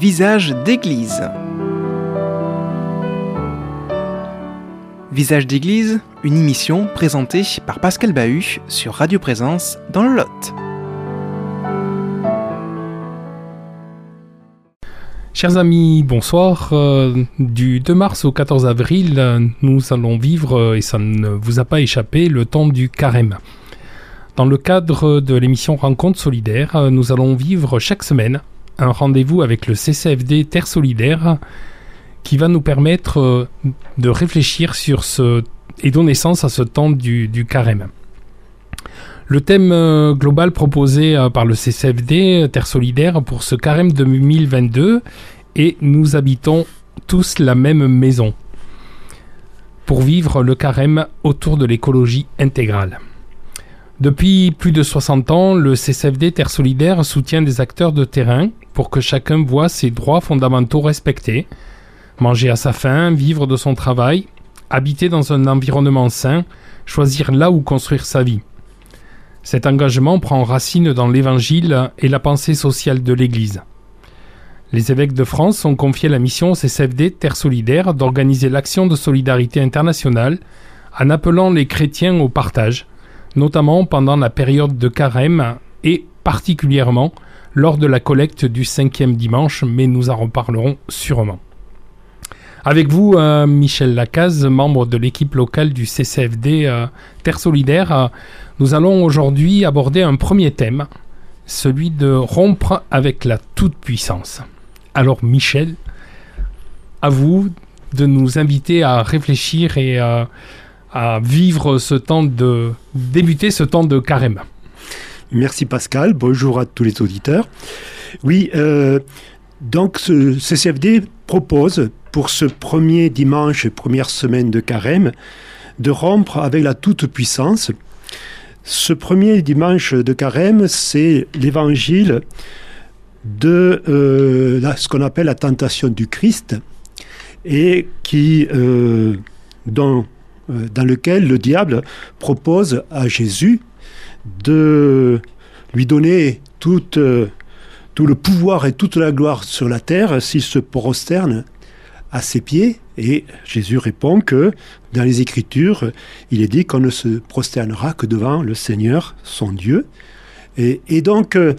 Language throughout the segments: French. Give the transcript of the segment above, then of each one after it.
Visage d'église. Visage d'église, une émission présentée par Pascal Bahut sur Radio Présence dans le Lot. Chers amis, bonsoir. Euh, du 2 mars au 14 avril, nous allons vivre, euh, et ça ne vous a pas échappé, le temps du carême. Dans le cadre de l'émission Rencontre solidaire, euh, nous allons vivre chaque semaine un rendez-vous avec le CCFD Terre Solidaire qui va nous permettre euh, de réfléchir sur ce et donner naissance à ce temps du, carême. Le thème euh, global proposé euh, par le CCFD Terre Solidaire pour ce carême 2022 est Nous habitons tous la même maison pour vivre le carême autour de l'écologie intégrale. Depuis plus de 60 ans, le CCFD Terre Solidaire soutient des acteurs de terrain pour que chacun voit ses droits fondamentaux respectés, manger à sa faim, vivre de son travail, habiter dans un environnement sain, choisir là où construire sa vie. Cet engagement prend racine dans l'Évangile et la pensée sociale de l'Église. Les évêques de France ont confié la mission au CCFD Terre Solidaire d'organiser l'action de solidarité internationale en appelant les chrétiens au partage, notamment pendant la période de carême et particulièrement lors de la collecte du cinquième dimanche, mais nous en reparlerons sûrement. Avec vous, euh, Michel Lacaze, membre de l'équipe locale du CCFD euh, Terre Solidaire, euh, nous allons aujourd'hui aborder un premier thème, celui de rompre avec la toute-puissance. Alors Michel, à vous de nous inviter à réfléchir et à vivre ce temps de débuter ce temps de carême. Merci Pascal, bonjour à tous les auditeurs. Oui, euh, donc ce CCFD propose pour ce premier dimanche, première semaine de carême, de rompre avec la toute-puissance. Ce premier dimanche de carême, c'est l'évangile de euh, ce qu'on appelle la tentation du Christ et qui, euh, euh, dans lequel le diable propose à Jésus de lui donner euh, tout le pouvoir et toute la gloire sur la terre s'il se prosterne à ses pieds. Et Jésus répond que dans les Écritures, il est dit qu'on ne se prosternera que devant le Seigneur, son Dieu. Et, et donc, euh,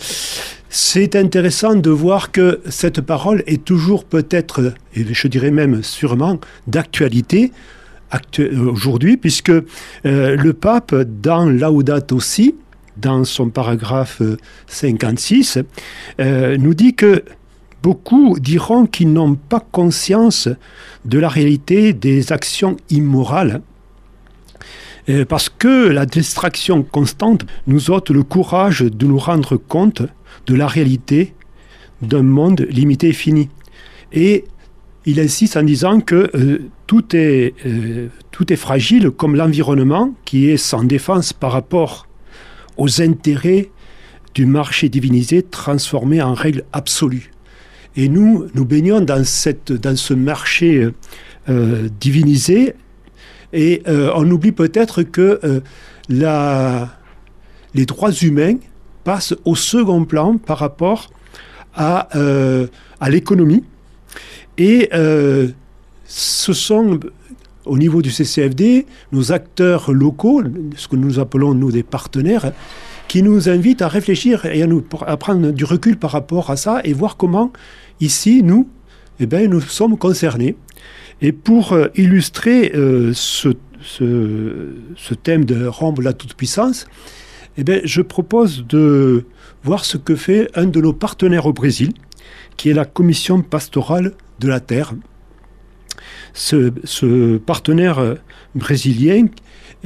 c'est intéressant de voir que cette parole est toujours peut-être, et je dirais même sûrement, d'actualité aujourd'hui, puisque euh, le pape, dans Laudato aussi, dans son paragraphe 56, euh, euh, nous dit que beaucoup diront qu'ils n'ont pas conscience de la réalité des actions immorales parce que la distraction constante nous ôte le courage de nous rendre compte de la réalité d'un monde limité et fini. Et il insiste en disant que euh, tout, est, euh, tout est fragile comme l'environnement qui est sans défense par rapport aux intérêts du marché divinisé transformé en règle absolue. Et nous, nous baignons dans, ce marché euh, divinisé et on oublie peut-être que les droits humains passent au second plan par rapport à l'économie et euh, ce sont, au niveau du CCFD, nos acteurs locaux, ce que nous appelons, nous, des partenaires, qui nous invitent à réfléchir et à, nous, prendre du recul par rapport à ça et voir comment, ici, nous, eh bien, nous sommes concernés. Et pour euh, illustrer euh, ce, thème de rompre la toute-puissance, eh bien, je propose de voir ce que fait un de nos partenaires au Brésil, qui est la commission pastorale de la terre. Ce, partenaire euh, brésilien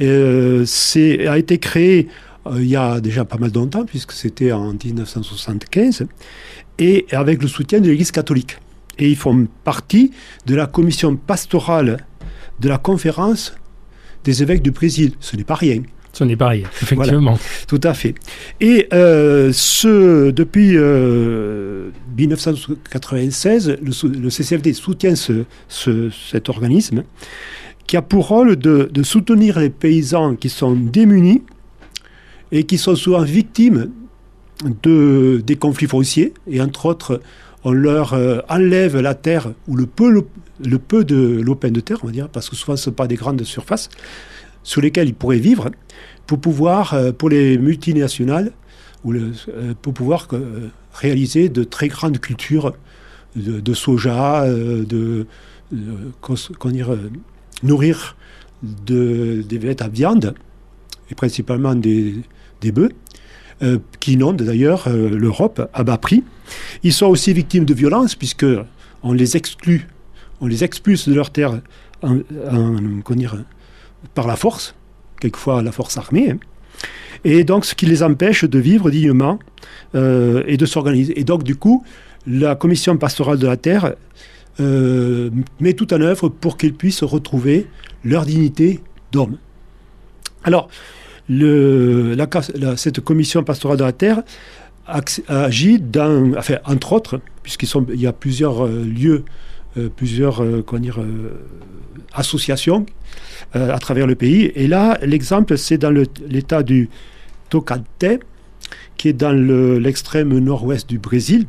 euh, a été créé euh, il y a déjà pas mal de puisque c'était en 1975, et avec le soutien de l'Église catholique. Et ils font partie de la commission pastorale de la conférence des évêques du Brésil. Ce n'est pas rien. Ce n'est pas rien, effectivement. tout à fait. Et euh, ce, depuis 1996, euh, le, CCFD soutient ce, cet organisme qui a pour rôle de, soutenir les paysans qui sont démunis et qui sont souvent victimes de, des conflits fonciers. Et entre autres, on leur euh, enlève la terre ou le peu, le, peu de l'open de terre, on va dire, parce que souvent ce ne sont pas des grandes surfaces sur lesquelles ils pourraient vivre, pour pouvoir, euh, pour les multinationales, euh, pour pouvoir réaliser de très grandes cultures de, soja, de, nourrir de, des bêtes à viande, et principalement des, des bœufs, qui inondent d'ailleurs l'Europe à bas prix. Ils sont aussi victimes de violences puisque on les exclut, on les expulse de leur terre par la force, quelquefois la force armée. Hein. Et donc, ce qui les empêche de vivre dignement euh, et de s'organiser. Et donc, du coup, la commission pastorale de la terre euh, met tout en œuvre pour qu'ils puissent retrouver leur dignité d'homme. Alors, cette commission pastorale de la terre agit dans, enfin, entre autres, puisqu'il y a plusieurs euh, lieux, plusieurs euh, dire, associations à travers le pays. Et là, l'exemple, c'est dans l'état du Tocantins, qui est dans l'extrême nord-ouest du Brésil,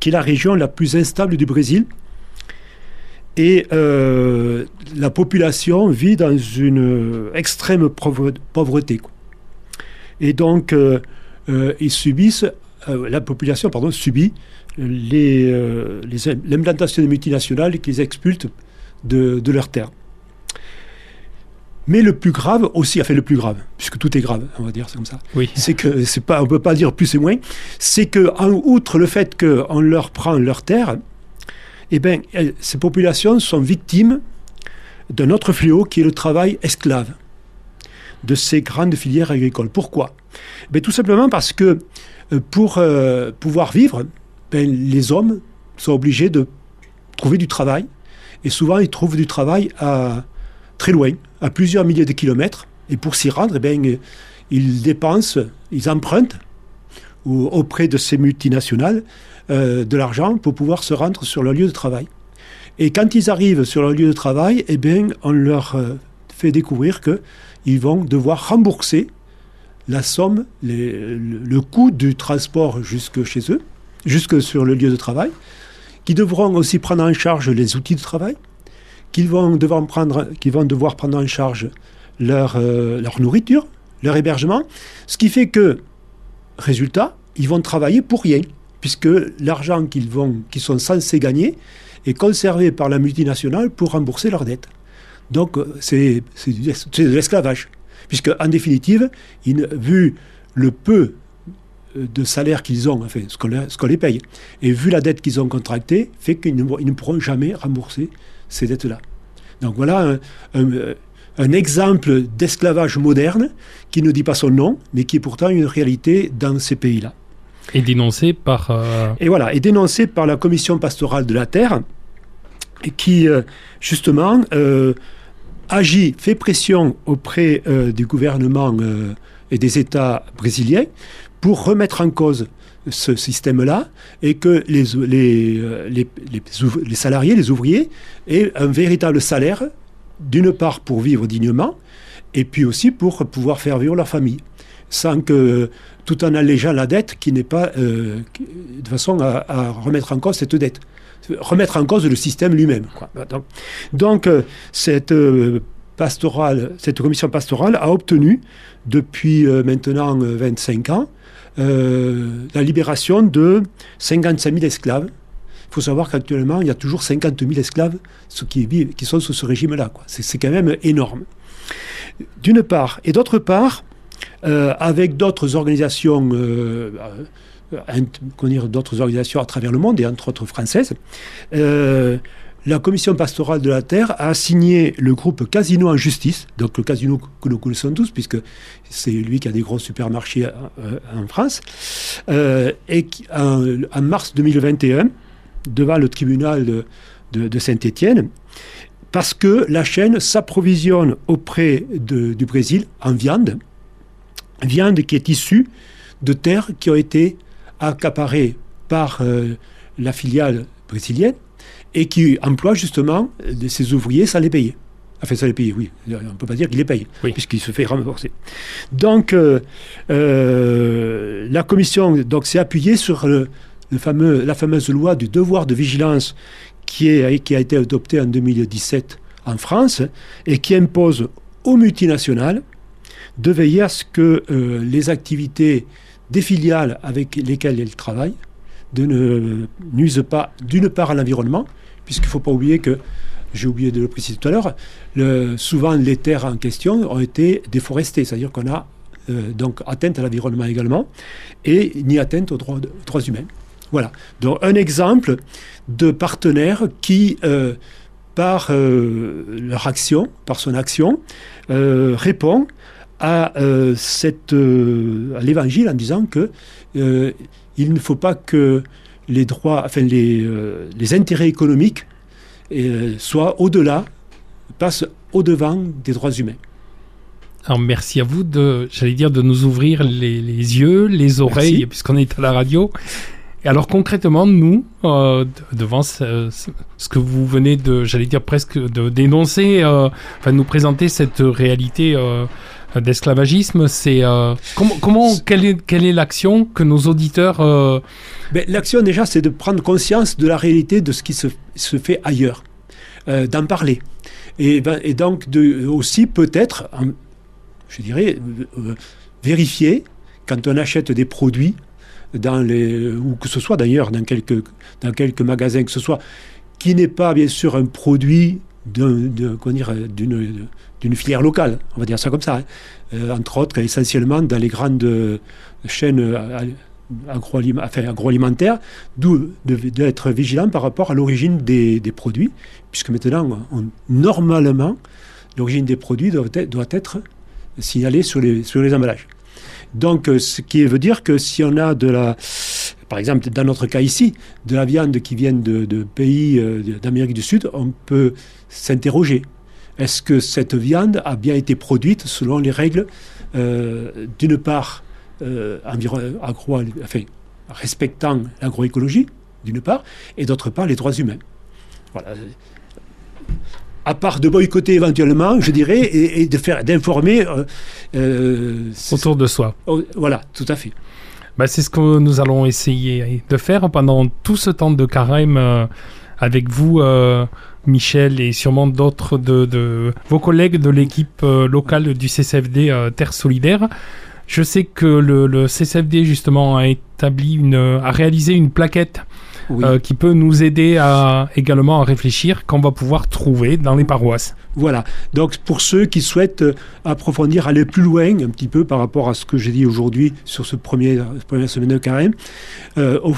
qui est la région la plus instable du Brésil. Et la population vit dans une extrême pauvreté. Et donc, euh, ils subissent, euh, la population pardon, subit euh, l'implantation des multinationales qui les expulsent de, de leur terre. Mais le plus grave aussi, enfin le plus grave, puisque tout est grave, on va dire, c'est comme ça. Oui. C'est que c'est pas, on peut pas dire plus et moins. C'est que, en outre le fait qu'on leur prend leur terre, eh ben, ces populations sont victimes d'un autre fléau qui est le travail esclave de ces grandes filières agricoles. Pourquoi? Ben, Tout simplement parce que euh, pour euh, pouvoir vivre, ben, les hommes sont obligés de trouver du travail. Et souvent, ils trouvent du travail à très loin, à plusieurs milliers de kilomètres. Et pour s'y rendre, eh ben, ils dépensent, ils empruntent auprès de ces multinationales euh, de l'argent pour pouvoir se rendre sur leur lieu de travail. Et quand ils arrivent sur leur lieu de travail, eh bien, on leur fait découvrir qu'ils vont devoir rembourser la somme, le, coût du transport jusque chez eux, jusque sur le lieu de travail, qui devront aussi prendre en charge les outils de travail, qu'ils vont devoir prendre, vont devoir prendre en charge leur, euh, leur nourriture, leur hébergement, ce qui fait que, résultat, ils vont travailler pour rien, puisque l'argent qu'ils sont censés gagner est conservé par la multinationale pour rembourser leurs dettes. Donc euh, c'est de l'esclavage puisque en définitive, vu le peu de salaire qu'ils ont, enfin, ce qu'on les paye, et vu la dette qu'ils ont contractée, fait qu'ils ne, pourront jamais rembourser ces dettes-là. Donc voilà un, exemple d'esclavage moderne qui ne dit pas son nom, mais qui est pourtant une réalité dans ces pays-là. Et dénoncé par... Euh, et voilà, et dénoncé par la Commission pastorale de la terre, qui, euh, justement, agit, fait pression auprès euh, du gouvernement euh, et des États brésiliens pour remettre en cause ce système-là et que les, les, euh, les, les, salariés, les ouvriers, aient un véritable salaire, d'une part pour vivre dignement, et puis aussi pour pouvoir faire vivre leur famille, sans que, tout en allégeant la dette, qui n'est pas de façon à remettre en cause cette dette. Remettre en cause le système lui-même. Donc, euh, cette euh, pastorale, cette commission pastorale a obtenu depuis euh, maintenant 25 ans la libération de 55 000 esclaves. Il faut savoir qu'actuellement, il y a toujours 50 000 esclaves qui, sont sous ce régime-là. C'est quand même énorme. D'une part. Et d'autre part, avec d'autres organisations d'autres organisations à travers le monde, et entre autres françaises. Euh, la commission pastorale de la terre a signé le groupe Casino en justice, donc le casino que nous connaissons tous, puisque c'est lui qui a des gros supermarchés euh, en France, euh, en, mars 2021, devant le tribunal de, Saint-Étienne, parce que la chaîne s'approvisionne auprès du Brésil en viande, viande qui est issue de terres qui ont été accaparé par euh, la filiale brésilienne et qui emploie justement ses ouvriers sans les payer. Enfin, ça les payer, oui. On ne peut pas dire qu'il les paye, puisqu'il se fait rembourser. Donc, euh, euh, la commission s'est appuyée sur le fameux, la fameuse loi du devoir de vigilance qui, est, qui a été adoptée en 2017 en France et qui impose aux multinationales de veiller à ce que euh, les activités des filiales avec lesquelles elles travaillent de ne nuisent pas d'une part à l'environnement, puisqu'il ne faut pas oublier que, j'ai oublié de le préciser tout à l'heure, souvent les terres en question ont été déforestées, c'est-à-dire qu'on a euh, donc atteinte à l'environnement également, et ni atteinte aux droits, humains. Voilà. Donc un exemple de partenaire qui, euh, par euh, leur action, par son action, répond à, à l'évangile en disant que il ne faut pas que les droits, enfin les, les intérêts économiques soient au-delà, passent au-devant des droits humains. Alors merci à vous de, j'allais dire, de nous ouvrir les, les yeux, les oreilles, puisqu'on est à la radio, et alors concrètement, nous, euh, devant ce, que vous venez de, j'allais dire presque de dénoncer, euh, enfin nous présenter cette réalité euh, d'esclavagisme, c'est comment, comment, quelle est, quelle est l'action que nos auditeurs ben, L'action déjà, c'est de prendre conscience de la réalité de ce qui se, se fait ailleurs, d'en parler, et, ben, et, donc de, aussi peut-être, je dirais, vérifier quand on achète des produits dans les, ou que ce soit d'ailleurs dans quelques, dans quelques magasins, que ce soit, qui n'est pas bien sûr un produit d'une filière locale, on va dire ça comme ça, hein. euh, entre autres essentiellement dans les grandes chaînes euh, agroalimentaires, d'où d'être vigilant par rapport à l'origine des, produits, puisque maintenant, normalement, l'origine des produits doit être, doit être signalée sur les, sur les emballages. Donc, euh, ce qui veut dire que si on a de la, par exemple, dans notre cas ici, de la viande qui vient de, pays euh, d'Amérique du Sud, on peut s'interroger. Est-ce que cette viande a bien été produite selon les règles, euh, d'une part, agro, enfin, respectant l'agroécologie, d'une part, et d'autre part, les droits humains? Voilà à part de boycotter éventuellement, je dirais, et, de faire d'informer euh, euh, autour de soi. Oh, voilà, tout à fait. Bah, c'est ce que nous allons essayer de faire pendant tout ce temps de carême euh, avec vous, Michel, et sûrement d'autres de, vos collègues de l'équipe locale du CCFD Terre Solidaire. Je sais que le, le, CCFD justement a établi une, a réalisé une plaquette euh, qui peut nous aider à, également à réfléchir qu'on va pouvoir trouver dans les paroisses. Voilà. Donc pour ceux qui souhaitent euh, approfondir, aller plus loin un petit peu par rapport à ce que j'ai dit aujourd'hui sur ce premier première semaine de carême, euh, au,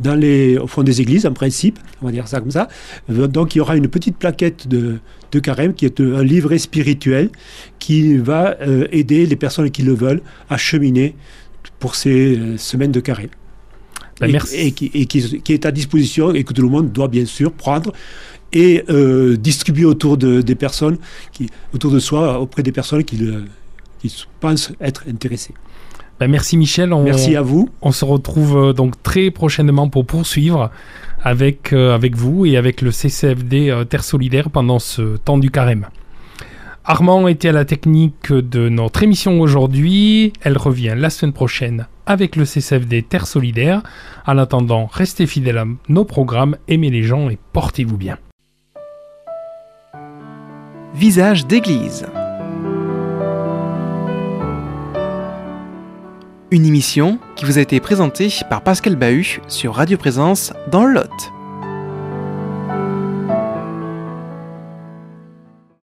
dans les, au fond des églises en principe, on va dire ça comme ça. Donc il y aura une petite plaquette de, de carême qui est un livret spirituel qui va aider les personnes qui le veulent à cheminer pour ces semaines de carême. Bah, et, qui, est à disposition et que tout le monde doit bien sûr prendre et euh, distribuer autour de, des personnes, qui, autour de soi, auprès des personnes qui, qui pensent être intéressées. Bah, merci Michel. merci à vous. On se retrouve euh, donc très prochainement pour poursuivre avec, euh, avec vous et avec le CCFD Terre Solidaire pendant ce temps du carême. Armand était à la technique de notre émission aujourd'hui. Elle revient la semaine prochaine avec le CCFD Terre Solidaire. En attendant, restez fidèles à nos programmes, aimez les gens et portez-vous bien. Visage d'église. Une émission qui vous a été présentée par Pascal Bahut sur Radio Présence dans le Lot.